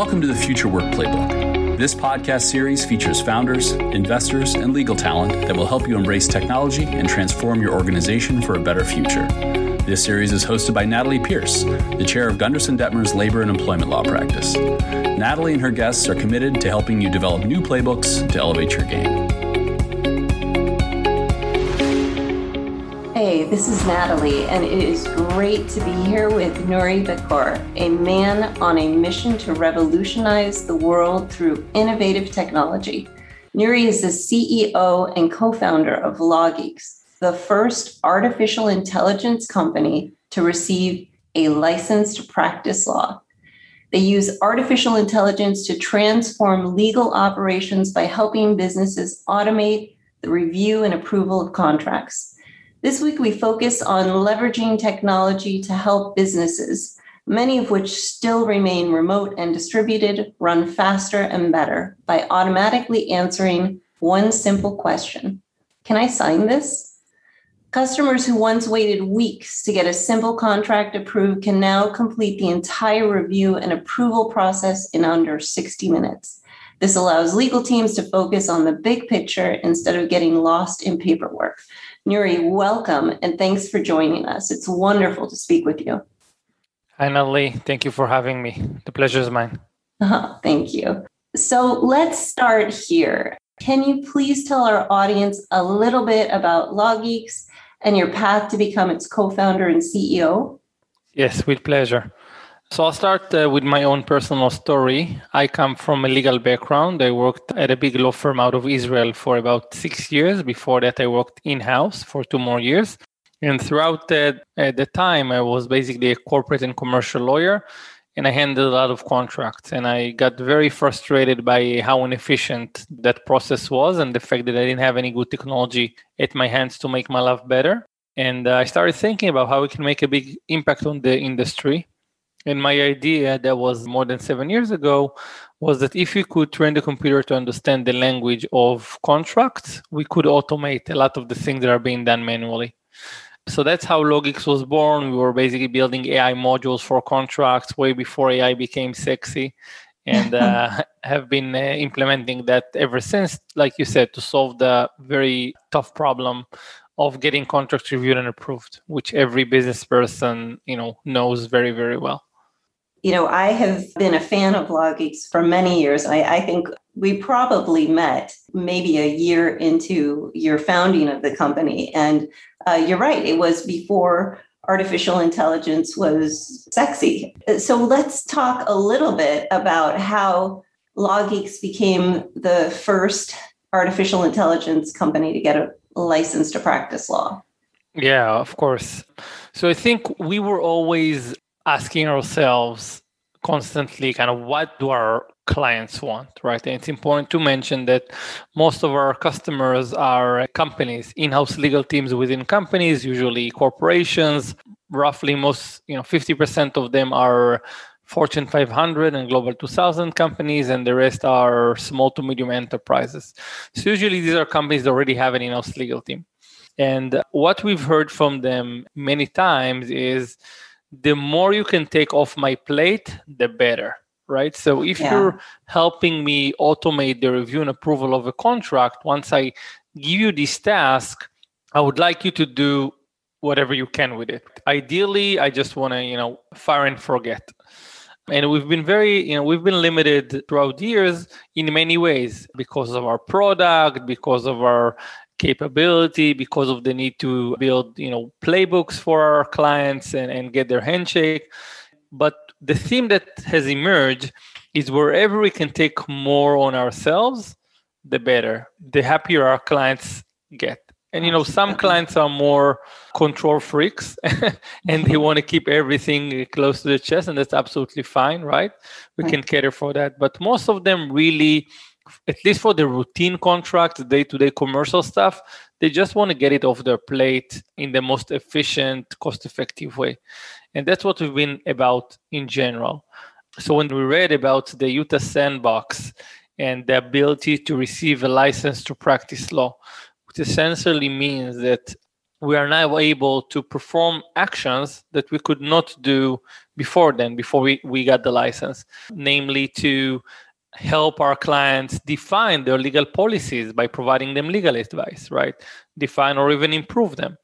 Welcome to the Future Work Playbook. This podcast series features founders, investors, and legal talent that will help you embrace technology and transform your organization for a better future. This series is hosted by Natalie Pierce, the chair of Gunderson Dettmer's Labor and Employment Law Practice. Natalie and her guests are committed to helping you develop new playbooks to elevate your game. This is Natalie, and it is great to be here with Noory Bechor, a man on a mission to revolutionize the world through innovative technology. Nuri is the CEO and co founder of LawGeex, the first artificial intelligence company to receive a license to practice law. They use artificial intelligence to transform legal operations by helping businesses automate the review and approval of contracts. This week, we focus on leveraging technology to help businesses, many of which still remain remote and distributed, run faster and better by automatically answering one simple question Can I sign this? Customers who once waited weeks to get a simple contract approved can now complete the entire review and approval process in under 60 minutes. This allows legal teams to focus on the big picture instead of getting lost in paperwork. Noory, welcome and thanks for joining us. It's wonderful to speak with you. Hi, Natalie. Thank you for having me. The pleasure is mine. Uh, thank you. So let's start here. Can you please tell our audience a little bit about LawGeex and your path to become its co founder and CEO? Yes, with pleasure. So I'll start uh, with my own personal story. I come from a legal background. I worked at a big law firm out of Israel for about six years. Before that, I worked in house for two more years. And throughout the, uh, the time, I was basically a corporate and commercial lawyer, and I handled a lot of contracts. And I got very frustrated by how inefficient that process was and the fact that I didn't have any good technology at my hands to make my life better. And uh, I started thinking about how we can make a big impact on the industry and my idea that was more than seven years ago was that if we could train the computer to understand the language of contracts, we could automate a lot of the things that are being done manually. So that's how LawGeex was born. We were basically building AI modules for contracts way before AI became sexy and uh, have been uh, implementing that ever since, like you said, to solve the very tough problem of getting contracts reviewed and approved, which every business person, you know, knows very, very well you know, I have been a fan of LawGeex for many years. I, I, think we probably met maybe a year into your founding of the company. And uh, you're right, it was before artificial intelligence was sexy. So let's talk a little bit about how LawGeex became the first artificial intelligence company to get a license to practice law. Yeah, of course. So I think we were always asking ourselves constantly kind of what do our clients want right? And it's important to mention that most of our customers are companies in-house legal teams within companies usually corporations. Roughly most you know 50% of them are fortune 500 and global 2000 companies and the rest are small to medium enterprises. So usually these are companies that already have an in-house legal team. And what we've heard from them many times is the more you can take off my plate, the better. Right. So if yeah. you're helping me automate the review and approval of a contract, once I give you this task, I would like you to do whatever you can with it. Ideally, I just want to, you know, fire and forget. And we've been very, you know, we've been limited throughout the years in many ways because of our product, because of our capability because of the need to build you know playbooks for our clients and, and get their handshake. But the theme that has emerged is wherever we can take more on ourselves the better the happier our clients get. And you know some clients are more control freaks and they want to keep everything close to the chest and that's absolutely fine right? We can cater for that. But most of them really at least for the routine contract, day to day commercial stuff, they just want to get it off their plate in the most efficient, cost effective way. And that's what we've been about in general. So when we read about the Utah Sandbox and the ability to receive a license to practice law, which essentially means that we are now able to perform actions that we could not do before then, before we, we got the license, namely to help our clients define their legal policies by providing them legal advice, right? Define or even improve them.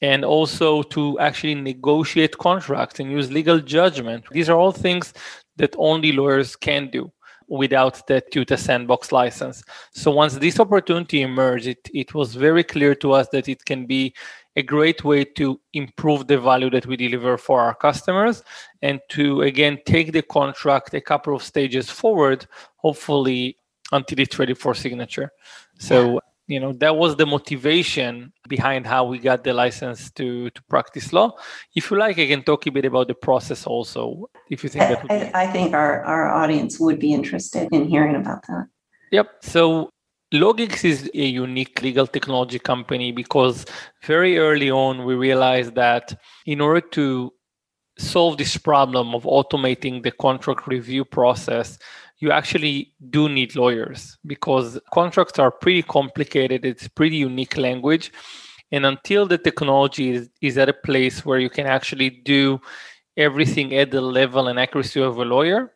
And also to actually negotiate contracts and use legal judgment. These are all things that only lawyers can do without the Utah sandbox license. So once this opportunity emerged, it, it was very clear to us that it can be a great way to improve the value that we deliver for our customers and to again take the contract a couple of stages forward hopefully until it's ready for signature. So you know that was the motivation behind how we got the license to to practice law. If you like i can talk a bit about the process also if you think that I, I think our our audience would be interested in hearing about that. Yep. So LawGeex is a unique legal technology company because very early on we realized that in order to solve this problem of automating the contract review process, you actually do need lawyers because contracts are pretty complicated. It's pretty unique language. And until the technology is, is at a place where you can actually do everything at the level and accuracy of a lawyer,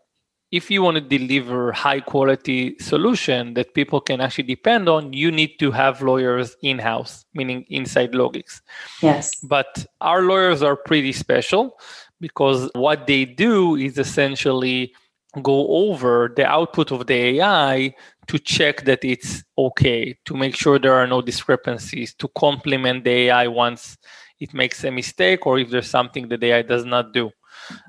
if you want to deliver high quality solution that people can actually depend on you need to have lawyers in house meaning inside LawGeex. Yes. But our lawyers are pretty special because what they do is essentially go over the output of the ai to check that it's okay to make sure there are no discrepancies to complement the ai once it makes a mistake or if there's something that the ai does not do.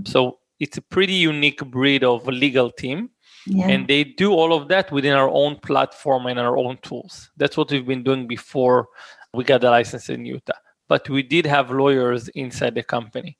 So it's a pretty unique breed of legal team. Yeah. And they do all of that within our own platform and our own tools. That's what we've been doing before we got the license in Utah. But we did have lawyers inside the company.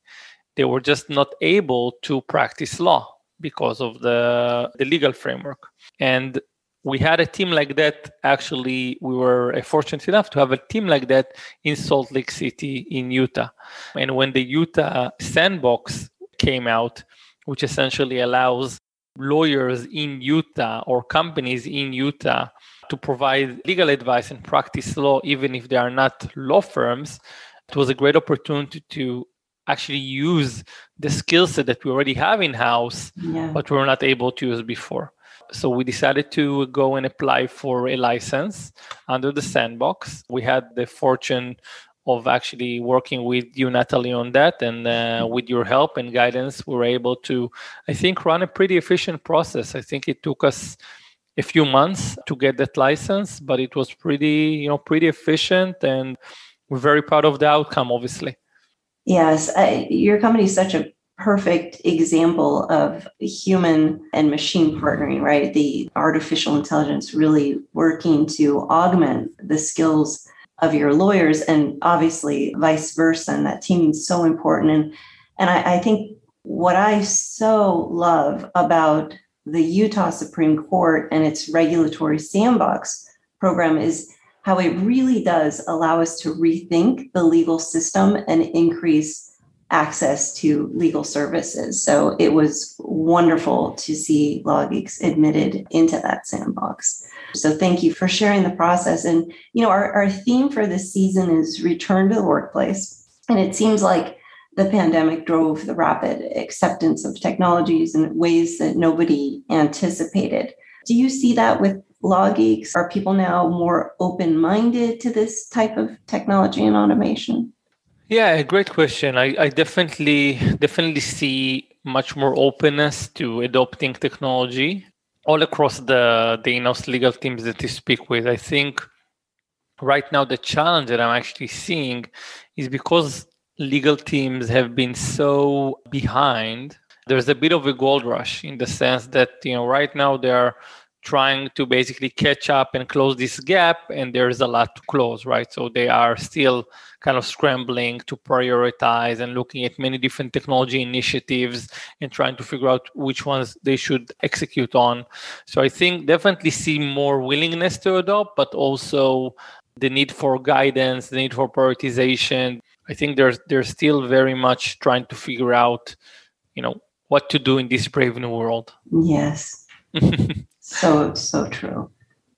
They were just not able to practice law because of the, the legal framework. And we had a team like that. Actually, we were fortunate enough to have a team like that in Salt Lake City in Utah. And when the Utah sandbox came out, which essentially allows lawyers in Utah or companies in Utah to provide legal advice and practice law, even if they are not law firms. It was a great opportunity to actually use the skill set that we already have in house, yeah. but we were not able to use before. So we decided to go and apply for a license under the sandbox. We had the fortune of actually working with you, Natalie, on that. And uh, with your help and guidance, we were able to, I think, run a pretty efficient process. I think it took us a few months to get that license, but it was pretty, you know, pretty efficient, and we're very proud of the outcome, obviously. Yes, I, your company is such a perfect example of human and machine partnering, right? The artificial intelligence really working to augment the skills of your lawyers and obviously vice versa and that teaming is so important and and I, I think what i so love about the utah supreme court and its regulatory sandbox program is how it really does allow us to rethink the legal system and increase access to legal services. So it was wonderful to see LawGeex admitted into that sandbox. So thank you for sharing the process. And, you know, our, our theme for this season is return to the workplace. And it seems like the pandemic drove the rapid acceptance of technologies in ways that nobody anticipated. Do you see that with LawGeex? Are people now more open minded to this type of technology and automation? Yeah, great question. I, I definitely definitely see much more openness to adopting technology all across the the in-house legal teams that you speak with. I think right now the challenge that I'm actually seeing is because legal teams have been so behind. There's a bit of a gold rush in the sense that you know right now they are trying to basically catch up and close this gap and there's a lot to close right so they are still kind of scrambling to prioritize and looking at many different technology initiatives and trying to figure out which ones they should execute on. So i think definitely see more willingness to adopt but also the need for guidance the need for prioritization. I think there's they're still very much trying to figure out you know what to do in this brave new world. Yes. So, so true.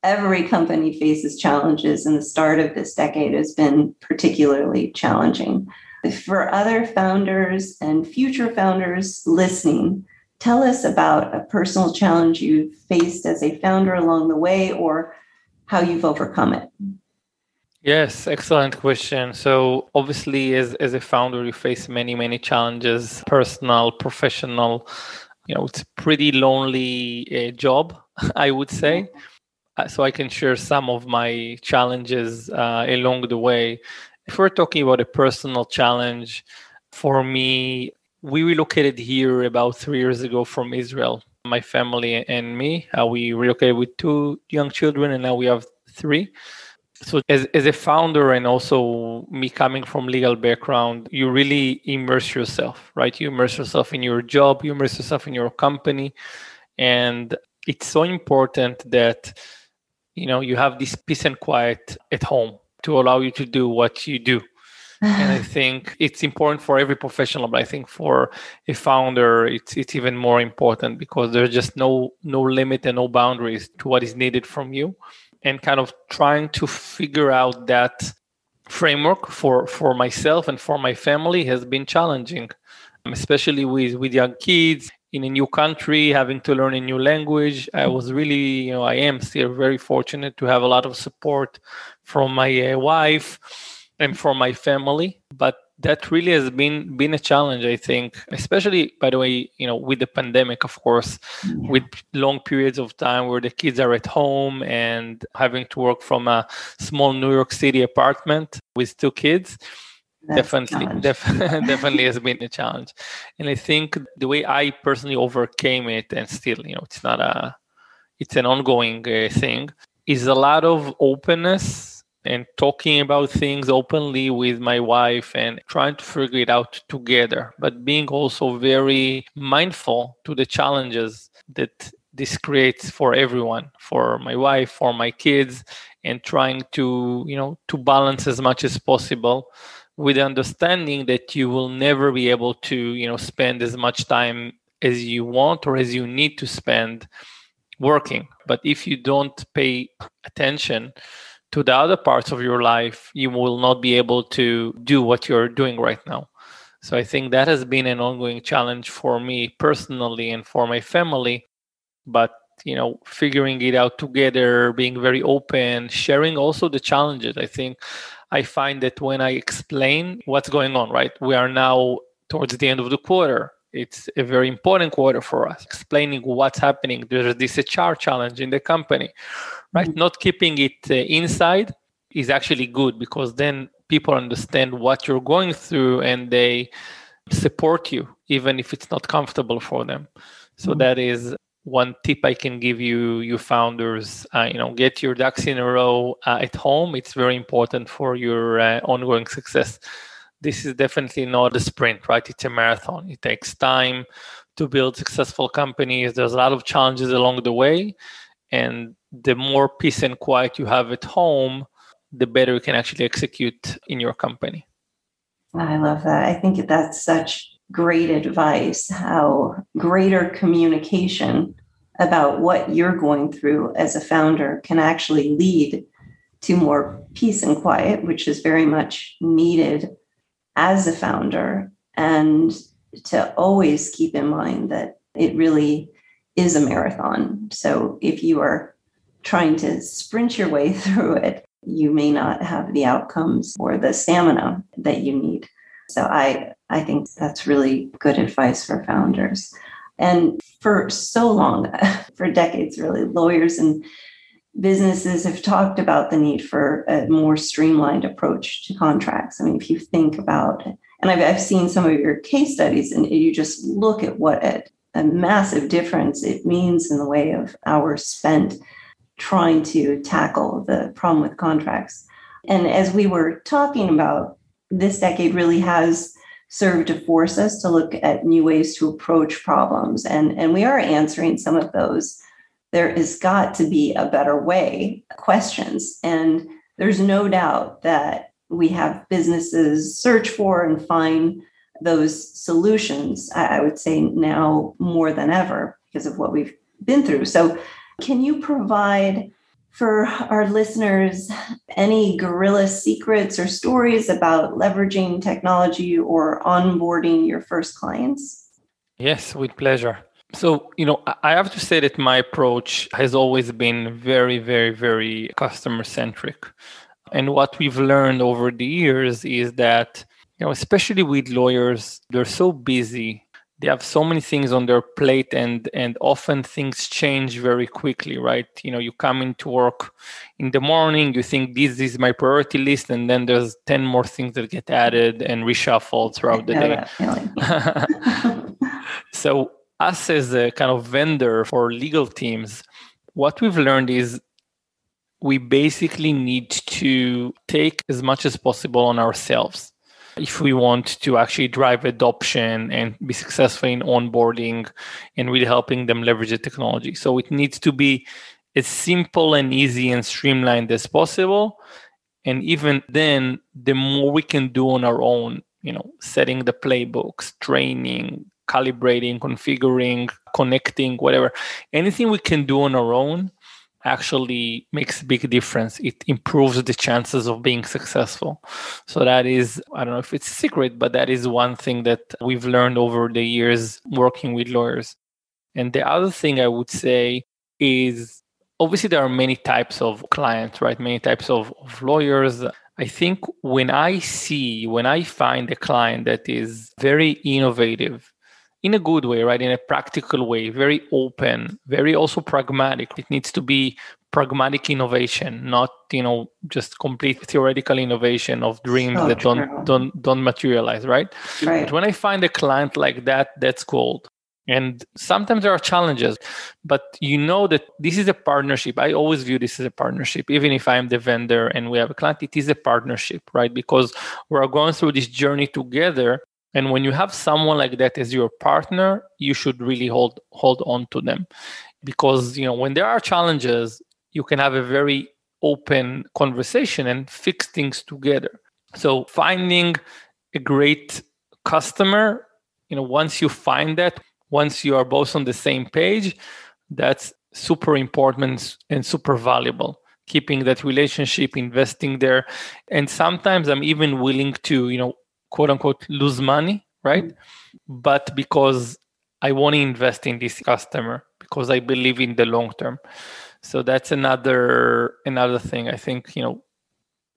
Every company faces challenges, and the start of this decade has been particularly challenging. For other founders and future founders listening, tell us about a personal challenge you've faced as a founder along the way or how you've overcome it. Yes, excellent question. So obviously as, as a founder, you face many, many challenges, personal, professional. You know, it's a pretty lonely uh, job, I would say. So I can share some of my challenges uh, along the way. If we're talking about a personal challenge, for me, we relocated here about three years ago from Israel. My family and me, uh, we relocated with two young children, and now we have three so as, as a founder and also me coming from legal background you really immerse yourself right you immerse yourself in your job you immerse yourself in your company and it's so important that you know you have this peace and quiet at home to allow you to do what you do. And i think it's important for every professional but i think for a founder it's it's even more important because there's just no no limit and no boundaries to what is needed from you. And kind of trying to figure out that framework for for myself and for my family has been challenging especially with with young kids in a new country having to learn a new language. I was really you know i am still very fortunate to have a lot of support from my uh, wife and from my family. But that really has been been a challenge i think especially by the way you know with the pandemic of course with long periods of time where the kids are at home and having to work from a small new york city apartment with two kids That's definitely def- definitely has been a challenge. And i think the way i personally overcame it and still you know it's not a it's an ongoing uh, thing is a lot of openness and talking about things openly with my wife and trying to figure it out together, but being also very mindful to the challenges that this creates for everyone, for my wife, for my kids, and trying to, you know, to balance as much as possible with the understanding that you will never be able to, you know, spend as much time as you want or as you need to spend working. But if you don't pay attention, to the other parts of your life, you will not be able to do what you're doing right now. So I think that has been an ongoing challenge for me personally and for my family. But you know, figuring it out together, being very open, sharing also the challenges. I think I find that when I explain what's going on, right? We are now towards the end of the quarter it's a very important quarter for us explaining what's happening there's this hr challenge in the company right mm-hmm. not keeping it uh, inside is actually good because then people understand what you're going through and they support you even if it's not comfortable for them so mm-hmm. that is one tip i can give you you founders uh, you know get your ducks in a row uh, at home it's very important for your uh, ongoing success this is definitely not a sprint, right? It's a marathon. It takes time to build successful companies. There's a lot of challenges along the way. And the more peace and quiet you have at home, the better you can actually execute in your company. I love that. I think that's such great advice how greater communication about what you're going through as a founder can actually lead to more peace and quiet, which is very much needed as a founder and to always keep in mind that it really is a marathon. So if you are trying to sprint your way through it, you may not have the outcomes or the stamina that you need. So I I think that's really good advice for founders. And for so long, for decades really, lawyers and businesses have talked about the need for a more streamlined approach to contracts. I mean, if you think about and I've, I've seen some of your case studies, and you just look at what a, a massive difference it means in the way of hours spent trying to tackle the problem with contracts. And as we were talking about, this decade really has served to force us to look at new ways to approach problems. And, and we are answering some of those. There has got to be a better way. Questions. And there's no doubt that we have businesses search for and find those solutions i would say now more than ever because of what we've been through. So can you provide for our listeners any guerrilla secrets or stories about leveraging technology or onboarding your first clients? Yes, with pleasure. So, you know, I have to say that my approach has always been very, very, very customer centric. And what we've learned over the years is that, you know, especially with lawyers, they're so busy they have so many things on their plate and and often things change very quickly right? You know you come into work in the morning you think this is my priority list and then there's 10 more things that get added and reshuffled throughout the oh, day. so us as a kind of vendor for legal teams what we've learned is we basically need to take as much as possible on ourselves if we want to actually drive adoption and be successful in onboarding and really helping them leverage the technology. So it needs to be as simple and easy and streamlined as possible. And even then, the more we can do on our own, you know, setting the playbooks, training, calibrating, configuring, connecting, whatever, anything we can do on our own actually makes a big difference. It improves the chances of being successful. So that is, I don't know if it's a secret, but that is one thing that we've learned over the years working with lawyers. And the other thing I would say is obviously there are many types of clients, right? Many types of, of lawyers. I think when I see, when I find a client that is very innovative, in a good way, right? In a practical way, very open, very also pragmatic. It needs to be pragmatic innovation, not you know just complete theoretical innovation of dreams that true. don't don't don't materialize, right? Right. But when I find a client like that, that's gold. And sometimes there are challenges, but you know that this is a partnership. I always view this as a partnership, even if I'm the vendor and we have a client, it is a partnership, right? Because we're going through this journey together and when you have someone like that as your partner you should really hold hold on to them. Because you know when there are challenges you can have a very open conversation and fix things together. So finding a great customer you know once you find that once you are both on the same page that's super important and super valuable. Keeping that relationship investing there. And sometimes i'm even willing to you know quote unquote lose money, right? But because I want to invest in this customer because I believe in the long term. So that's another another thing. I think you know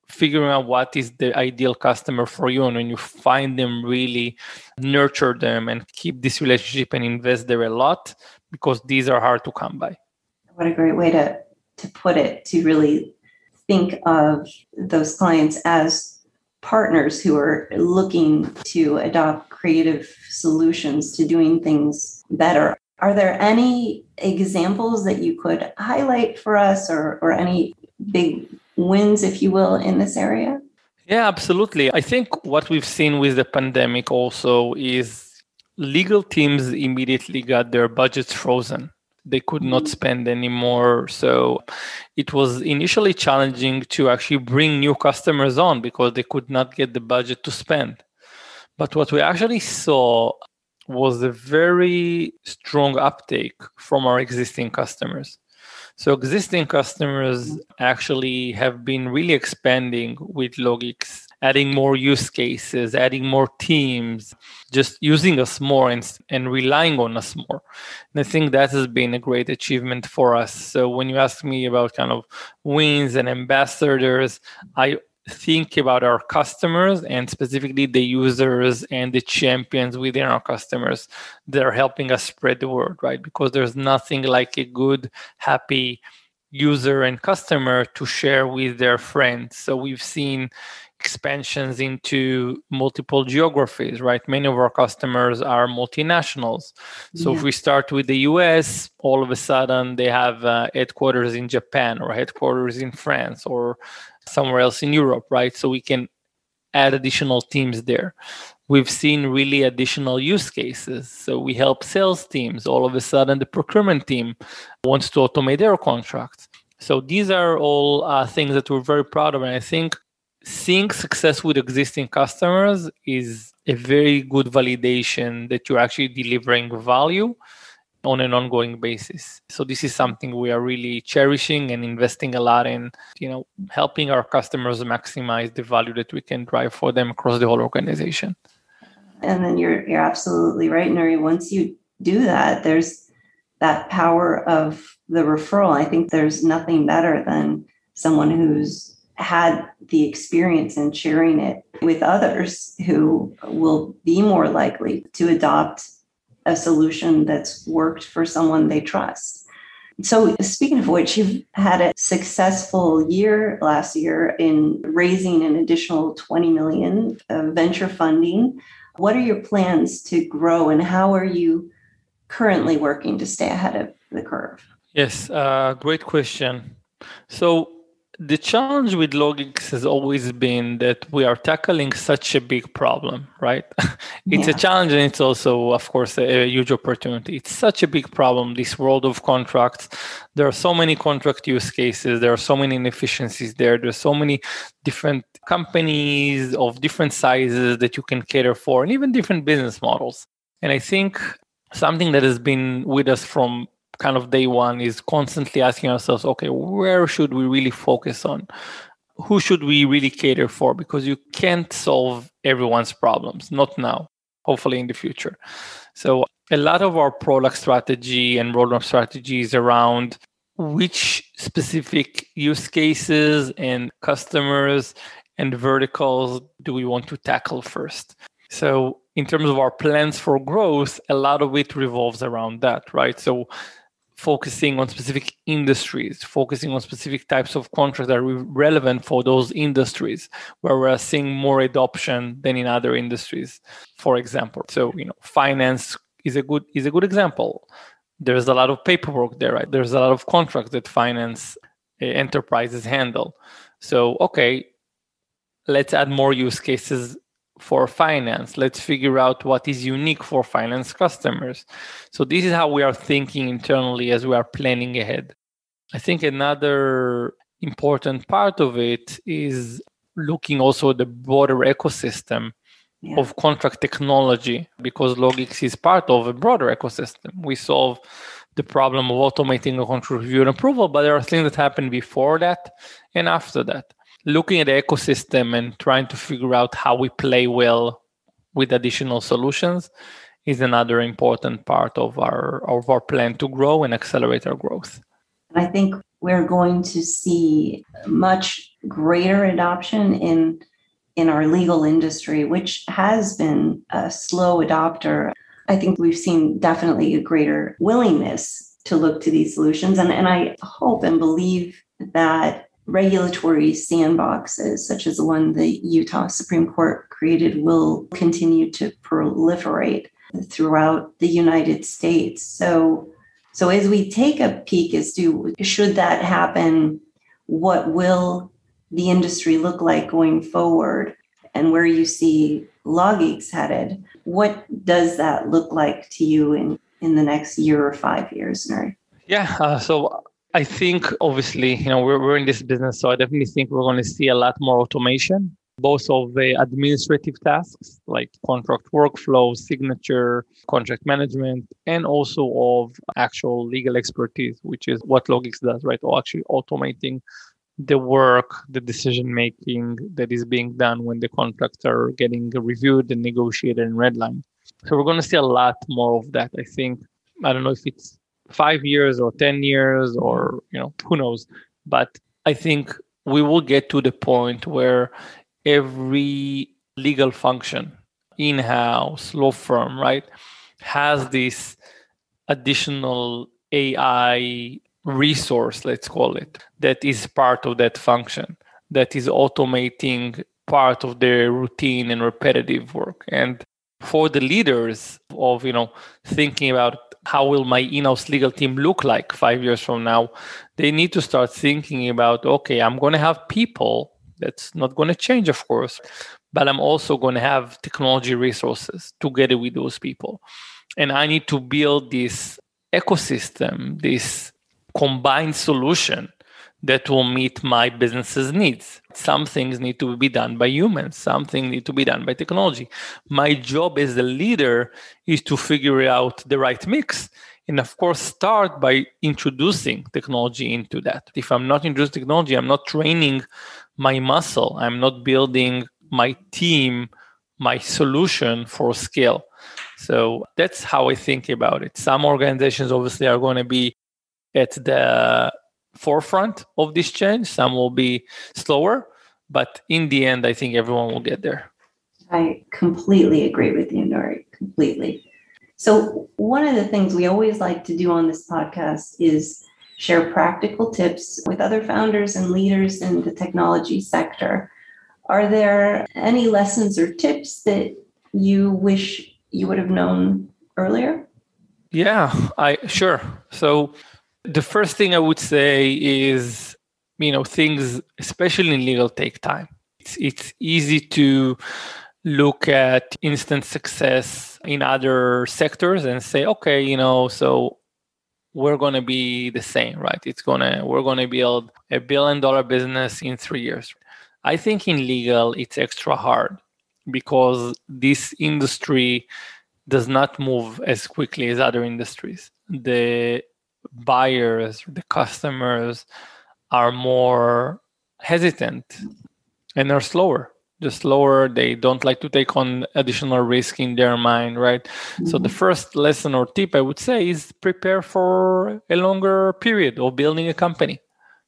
figuring out what is the ideal customer for you and when you find them really nurture them and keep this relationship and invest there a lot because these are hard to come by what a great way to to put it to really think of those clients as partners who are looking to adopt creative solutions to doing things better. Are there any examples that you could highlight for us or, or any big wins, if you will, in this area? Yeah, absolutely. I think what we've seen with the pandemic also is legal teams immediately got their budgets frozen they could not mm-hmm. spend anymore. So it was initially challenging to actually bring new customers on because they could not get the budget to spend. But what we actually saw was a very strong uptake from our existing customers. So existing customers mm-hmm. actually have been really expanding with LawGeex adding more use cases, adding more teams, just using us more and, and relying on us more. And I think that has been a great achievement for us. So when you ask me about kind of wins and ambassadors, I think about our customers and specifically the users and the champions within our customers that are helping us spread the word, right? Because there's nothing like a good, happy user and customer to share with their friends. So we've seen expansions into multiple geographies, right? Many of our customers are multinationals. So yeah. if we start with the US, all of a sudden they have uh, headquarters in Japan or headquarters in France or somewhere else in Europe, right? So we can add additional teams there. We've seen really additional use cases. So we help sales teams. All of a sudden, the procurement team wants to automate their contracts. So these are all uh, things that we're very proud of. And I think seeing success with existing customers is a very good validation that you're actually delivering value on an ongoing basis. So this is something we are really cherishing and investing a lot in, you know, helping our customers maximize the value that we can drive for them across the whole organization. And then you're you're absolutely right, Noory. Once you do that, there's that power of the referral. I think there's nothing better than someone who's had the experience and sharing it with others who will be more likely to adopt a solution that's worked for someone they trust. So, speaking of which, you've had a successful year last year in raising an additional 20 million of venture funding. What are your plans to grow and how are you currently working to stay ahead of the curve? Yes, uh, great question. So, the challenge with LawGeex has always been that we are tackling such a big problem, right? it's yeah. a challenge and it's also, of course, a, a, huge opportunity. It's such a big problem, this world of contracts. There are so many contract use cases, there are so many inefficiencies there, there's so many different companies of different sizes that you can cater for, and even different business models. And I think something that has been with us from kind of day one is constantly asking ourselves, okay, where should we really focus on? Who should we really cater for? Because you can't solve everyone's problems, not now, hopefully in the future. So a lot of our product strategy and roadmap strategy is around which specific use cases and customers and verticals do we want to tackle first. So in terms of our plans for growth, a lot of it revolves around that, right? So focusing on specific industries, focusing on specific types of contracts that are relevant for those industries, where we're seeing more adoption than in other industries, for example. So, you know, finance is a good is a good example. There's a lot of paperwork there, right? There's a lot of contracts that finance uh, enterprises handle. So, okay, let's add more use cases for finance. Let's figure out what is unique for finance customers. So, this is how we are thinking internally as we are planning ahead. I think another important part of it is looking also at the broader ecosystem yeah. of contract technology because LawGeex is part of a broader ecosystem. We solve the problem of automating a contract review and approval, but there are things that happen before that and after that looking at the ecosystem and trying to figure out how we play well with additional solutions is another important part of our of our plan to grow and accelerate our growth. I think we're going to see much greater adoption in in our legal industry, which has been a slow adopter. I think we've seen definitely a greater willingness to look to these solutions. And, and I hope and believe that regulatory sandboxes, such as the one the Utah Supreme Court created, will continue to proliferate throughout the United States. So, so as we take a peek as to should that happen, what will the industry look like going forward, and where you see LawGeex headed, what does that look like to you in in the next year or five years, Noory? Yeah, uh, so I think obviously, you know, we're, we're in this business, so I definitely think we're going to see a lot more automation, both of the administrative tasks like contract workflow, signature, contract management, and also of actual legal expertise, which is what LawGeex does, right? Or actually automating the work, the decision making that is being done when the contracts are getting reviewed and negotiated and redlined. So we're going to see a lot more of that. I think I don't know if it's five years or 10 years or, you know, who knows. But I think we will get to the point where every legal function, in house, law firm, right, has this additional AI resource, let's call it, that is part of that function, that is automating part of their routine and repetitive work. And for the leaders of, you know, thinking about how will my in-house legal team look like five years from now? They need to start thinking about okay i'm going to have people that's not going to change of course but i'm also going to have technology resources together with those people. And i need to build this ecosystem this combined solution that will meet my business's needs. Some things need to be done by humans, some things need to be done by technology. My job as a leader is to figure out the right mix and of course start by introducing technology into that. If i'm not introducing technology i'm not training my muscle. I'm not building my team my solution for scale. So that's how i think about it. Some organizations obviously are going to be at the forefront of this change some will be slower but in the end i think everyone will get there i completely agree with you Noory completely so, one of the things we always like to do on this podcast is share practical tips with other founders and leaders in the technology sector. Are there any lessons or tips that you wish you would have known earlier? Yeah, I sure. So, the first thing I would say is, you know, things, especially in legal, take time. It's, it's easy to look at instant success in other sectors and say okay you know so we're going to be the same right? It's going to we're going to build a billion dollar business in 3 years. I think in legal it's extra hard because this industry does not move as quickly as other industries. The buyers the customers are more hesitant and are slower just slower. they don't like to take on additional risk in their mind right mm-hmm. so the mm-hmm. first lesson or tip i would say is prepare for a longer period of building a company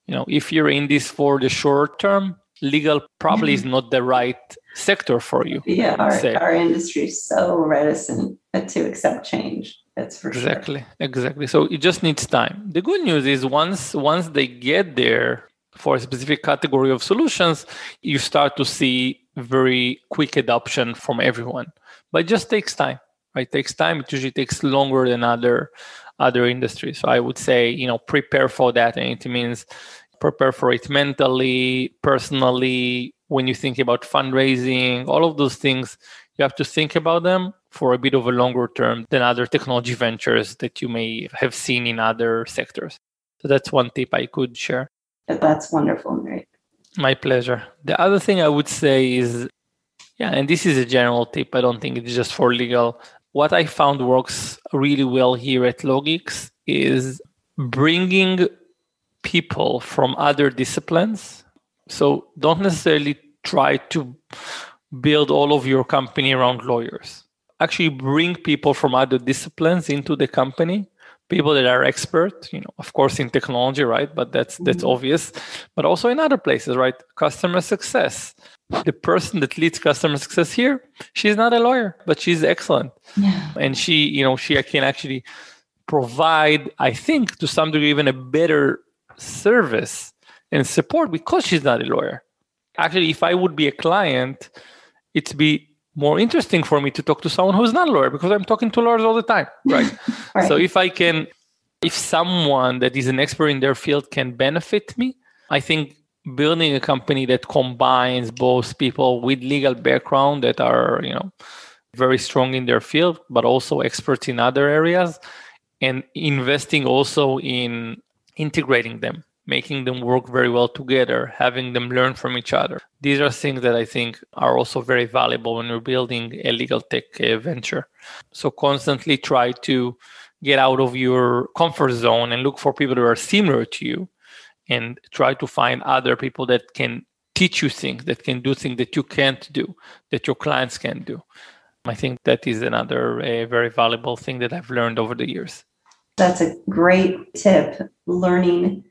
you know if you're in this for the short term legal probably is not the right sector for you yeah our, our industry is so reticent to accept change that's for exactly sure. exactly so it just needs time the good news is once once they get there for a specific category of solutions, you start to see very quick adoption from everyone. But it just takes time. Right? It takes time. It usually takes longer than other other industries. So I would say, you know, prepare for that. And it means prepare for it mentally, personally, when you think about fundraising, all of those things, you have to think about them for a bit of a longer term than other technology ventures that you may have seen in other sectors. So that's one tip I could share. That's wonderful, Mary. My pleasure. The other thing I would say is, yeah, and this is a general tip. I don't think it's just for legal. What I found works really well here at LawGeex is bringing people from other disciplines. So don't necessarily try to build all of your company around lawyers. Actually, bring people from other disciplines into the company. People that are expert you know of course in technology right? But that's that's mm-hmm. obvious. But also in other places right? Customer success. The person that leads customer success here she's not a lawyer but she's excellent. Yeah. and she you know she can actually provide i think to some degree even a better service and support because she's not a lawyer. Actually if i would be a client it'd be more interesting for me to talk to someone who's not a lawyer because I'm talking to lawyers all the time, right? right? So if I can, if someone that is an expert in their field can benefit me, I think building a company that combines both people with legal background that are, you know, very strong in their field, but also experts in other areas, and investing also in integrating them making them work very well together, having them learn from each other. These are things that I think are also very valuable when you're building a legal tech uh, venture. So constantly try to get out of your comfort zone and look for people that are similar to you and try to find other people that can teach you things, that can do things that you can't do, that your clients can do. I think that is another uh, very valuable thing that I've learned over the years. That's a great tip. Learning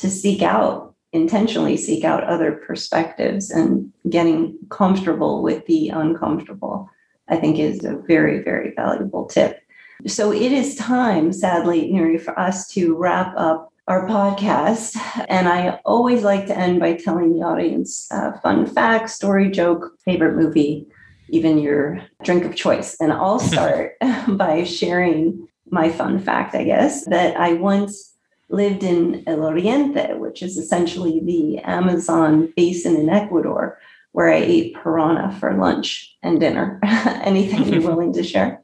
to seek out intentionally seek out other perspectives and getting comfortable with the uncomfortable i think is a very very valuable tip. So it is time sadly Noory, for us to wrap up our podcast. And i always like to end by telling the audience a fun fact story joke favorite movie even your drink of choice. And i'll start by sharing my fun fact i guess that i once lived in El Oriente, which is essentially the Amazon basin in Ecuador, where I ate piranha for lunch and dinner. Anything you're willing to share?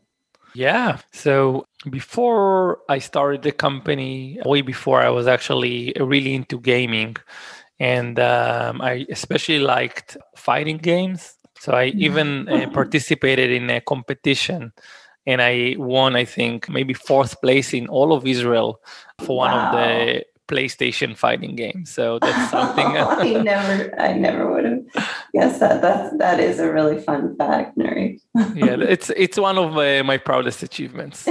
Yeah. So before I started the company, way before I was actually really into gaming. And um, I especially liked fighting games. So I even uh, participated in a competition and I won, I think, maybe fourth place in all of Israel for wow. one of the PlayStation fighting games. So that's something I never, I never would have guessed that. That's that is a really fun fact, Noory. yeah, it's it's one of my, my proudest achievements.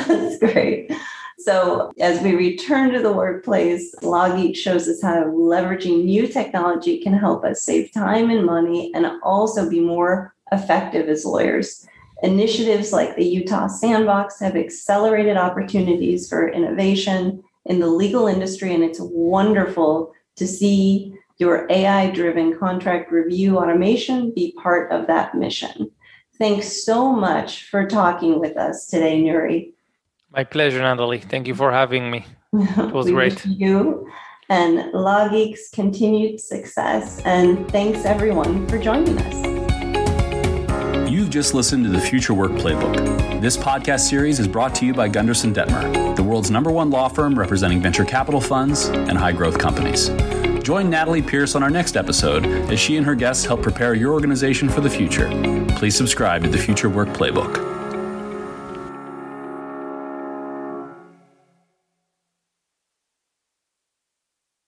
that's great. So, as we return to the workplace, LawGeex shows us how leveraging new technology can help us save time and money and also be more effective as lawyers. Initiatives like the Utah Sandbox have accelerated opportunities for innovation in the legal industry, and it's wonderful to see your AI driven contract review automation be part of that mission. Thanks so much for talking with us today, Noory. My pleasure, Natalie. Thank you for having me. It was great. To you and LawGeex's continued success. And thanks everyone for joining us. Just listened to the Future Work Playbook. This podcast series is brought to you by Gunderson Dettmer, the world's number one law firm representing venture capital funds and high growth companies. Join Natalie Pierce on our next episode as she and her guests help prepare your organization for the future. Please subscribe to the Future Work Playbook.